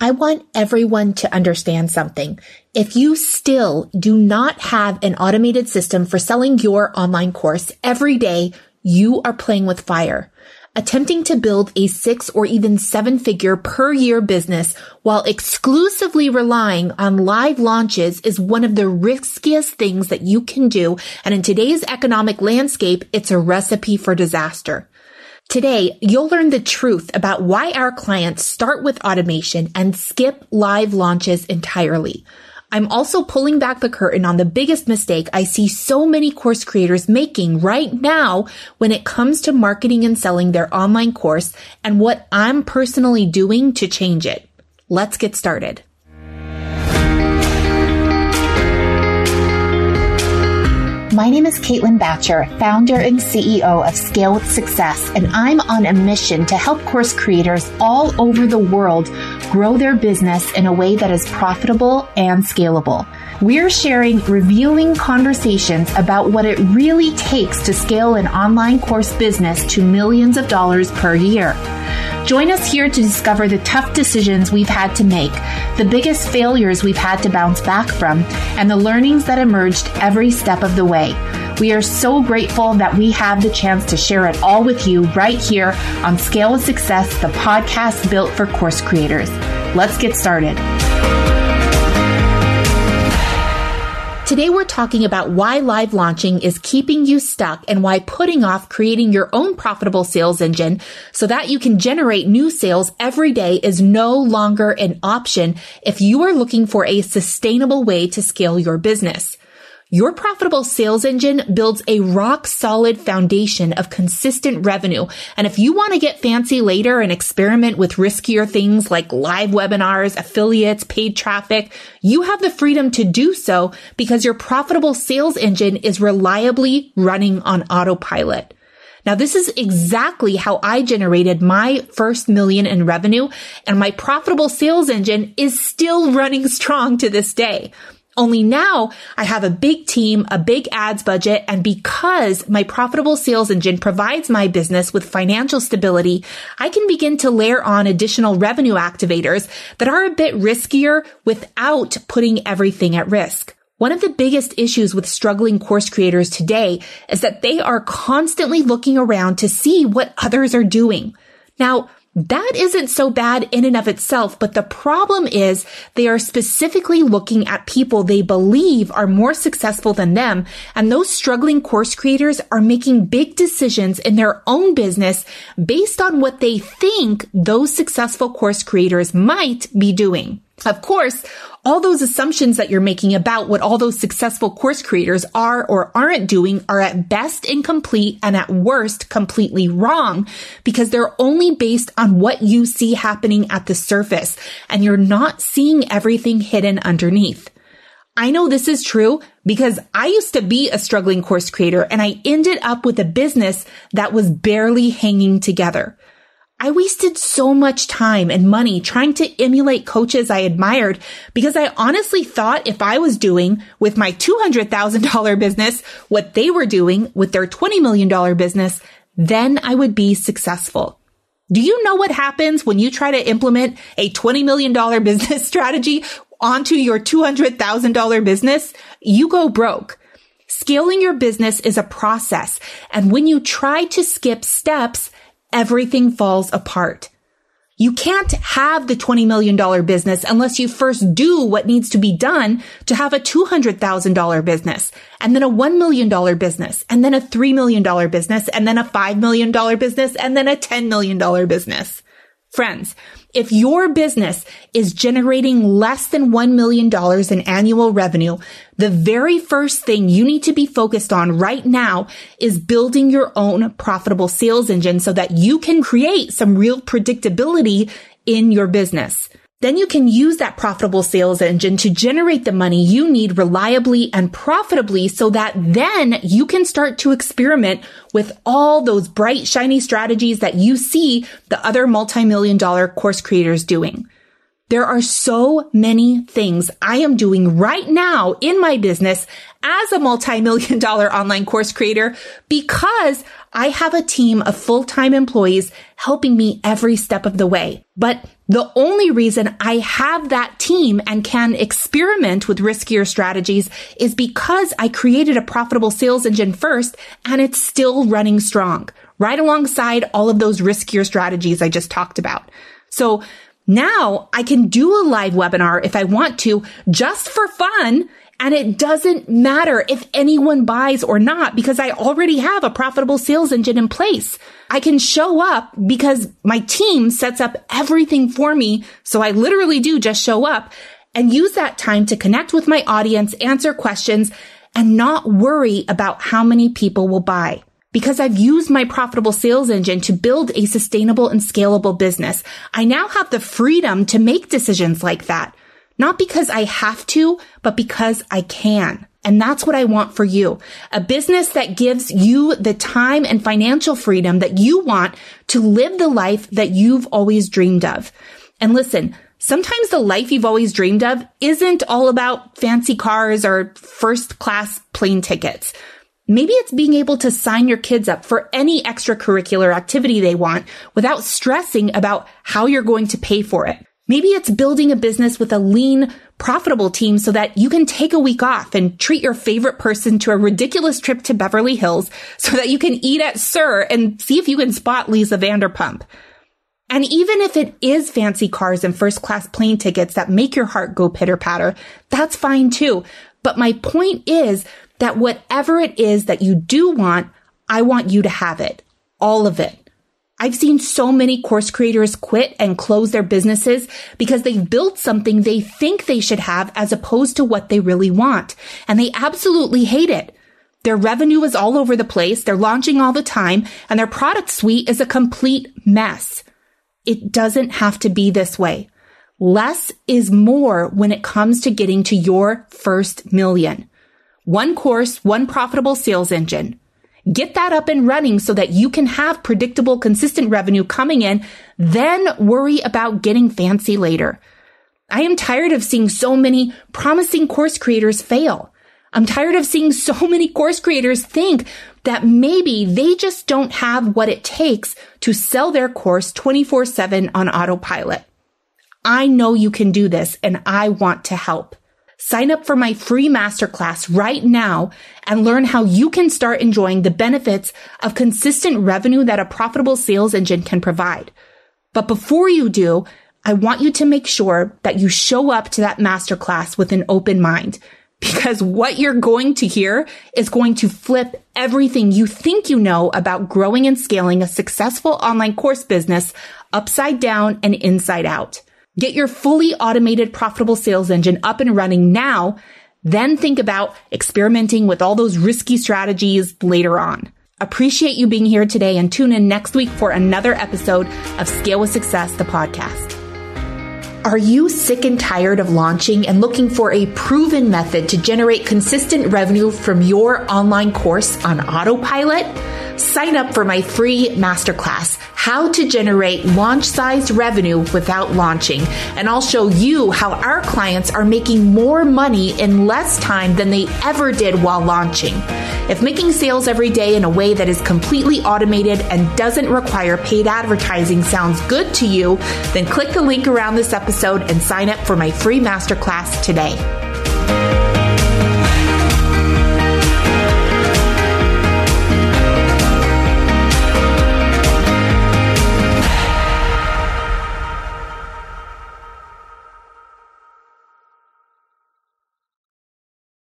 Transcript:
I want everyone to understand something. If you still do not have an automated system for selling your online course every day, you are playing with fire. Attempting to build a six or even seven figure per year business while exclusively relying on live launches is one of the riskiest things that you can do. And in today's economic landscape, it's a recipe for disaster. Today, you'll learn the truth about why our clients start with automation and skip live launches entirely. I'm also pulling back the curtain on the biggest mistake I see so many course creators making right now when it comes to marketing and selling their online course and what I'm personally doing to change it. Let's get started. My name is Caitlin Bacher, founder and CEO of Scale with Success, and I'm on a mission to help course creators all over the world grow their business in a way that is profitable and scalable. We're sharing revealing conversations about what it really takes to scale an online course business to millions of dollars per year. Join us here to discover the tough decisions we've had to make, the biggest failures we've had to bounce back from, and the learnings that emerged every step of the way. We are so grateful that we have the chance to share it all with you right here on Scale of Success, the podcast built for course creators. Let's get started. Today we're talking about why live launching is keeping you stuck and why putting off creating your own profitable sales engine so that you can generate new sales every day is no longer an option if you are looking for a sustainable way to scale your business. Your profitable sales engine builds a rock solid foundation of consistent revenue. And if you want to get fancy later and experiment with riskier things like live webinars, affiliates, paid traffic, you have the freedom to do so because your profitable sales engine is reliably running on autopilot. Now, this is exactly how I generated my first million in revenue and my profitable sales engine is still running strong to this day. Only now I have a big team, a big ads budget, and because my profitable sales engine provides my business with financial stability, I can begin to layer on additional revenue activators that are a bit riskier without putting everything at risk. One of the biggest issues with struggling course creators today is that they are constantly looking around to see what others are doing. Now, that isn't so bad in and of itself, but the problem is they are specifically looking at people they believe are more successful than them. And those struggling course creators are making big decisions in their own business based on what they think those successful course creators might be doing. Of course, all those assumptions that you're making about what all those successful course creators are or aren't doing are at best incomplete and at worst completely wrong because they're only based on what you see happening at the surface and you're not seeing everything hidden underneath. I know this is true because I used to be a struggling course creator and I ended up with a business that was barely hanging together. I wasted so much time and money trying to emulate coaches I admired because I honestly thought if I was doing with my $200,000 business what they were doing with their $20 million business, then I would be successful. Do you know what happens when you try to implement a $20 million business strategy onto your $200,000 business? You go broke. Scaling your business is a process. And when you try to skip steps, everything falls apart. You can't have the $20 million business unless you first do what needs to be done to have a $200,000 business and then a $1 million business and then a $3 million business and then a $5 million business and then a $10 million business. Friends, if your business is generating less than $1 million in annual revenue, the very first thing you need to be focused on right now is building your own profitable sales engine so that you can create some real predictability in your business. Then you can use that profitable sales engine to generate the money you need reliably and profitably so that then you can start to experiment with all those bright, shiny strategies that you see the other multi-million dollar course creators doing. There are so many things I am doing right now in my business as a multi-million dollar online course creator because I have a team of full-time employees helping me every step of the way. But the only reason I have that team and can experiment with riskier strategies is because I created a profitable sales engine first and it's still running strong right alongside all of those riskier strategies I just talked about. So now I can do a live webinar if I want to just for fun. And it doesn't matter if anyone buys or not because I already have a profitable sales engine in place. I can show up because my team sets up everything for me. So I literally do just show up and use that time to connect with my audience, answer questions, and not worry about how many people will buy because I've used my profitable sales engine to build a sustainable and scalable business. I now have the freedom to make decisions like that. Not because I have to, but because I can. And that's what I want for you. A business that gives you the time and financial freedom that you want to live the life that you've always dreamed of. And listen, sometimes the life you've always dreamed of isn't all about fancy cars or first class plane tickets. Maybe it's being able to sign your kids up for any extracurricular activity they want without stressing about how you're going to pay for it. Maybe it's building a business with a lean, profitable team so that you can take a week off and treat your favorite person to a ridiculous trip to Beverly Hills so that you can eat at SUR and see if you can spot Lisa Vanderpump. And even if it is fancy cars and first class plane tickets that make your heart go pitter patter, that's fine too. But my point is that whatever it is that you do want, I want you to have it. All of it. I've seen so many course creators quit and close their businesses because they've built something they think they should have as opposed to what they really want. And they absolutely hate it. Their revenue is all over the place. They're launching all the time and their product suite is a complete mess. It doesn't have to be this way. Less is more when it comes to getting to your first million. One course, one profitable sales engine. Get that up and running so that you can have predictable, consistent revenue coming in, then worry about getting fancy later. I am tired of seeing so many promising course creators fail. I'm tired of seeing so many course creators think that maybe they just don't have what it takes to sell their course 24 7 on autopilot. I know you can do this and I want to help. Sign up for my free masterclass right now and learn how you can start enjoying the benefits of consistent revenue that a profitable sales engine can provide. But before you do, I want you to make sure that you show up to that masterclass with an open mind because what you're going to hear is going to flip everything you think you know about growing and scaling a successful online course business upside down and inside out. Get your fully automated profitable sales engine up and running now. Then think about experimenting with all those risky strategies later on. Appreciate you being here today and tune in next week for another episode of Scale with Success, the podcast. Are you sick and tired of launching and looking for a proven method to generate consistent revenue from your online course on autopilot? Sign up for my free masterclass, How to Generate Launch Sized Revenue Without Launching. And I'll show you how our clients are making more money in less time than they ever did while launching. If making sales every day in a way that is completely automated and doesn't require paid advertising sounds good to you, then click the link around this episode and sign up for my free masterclass today.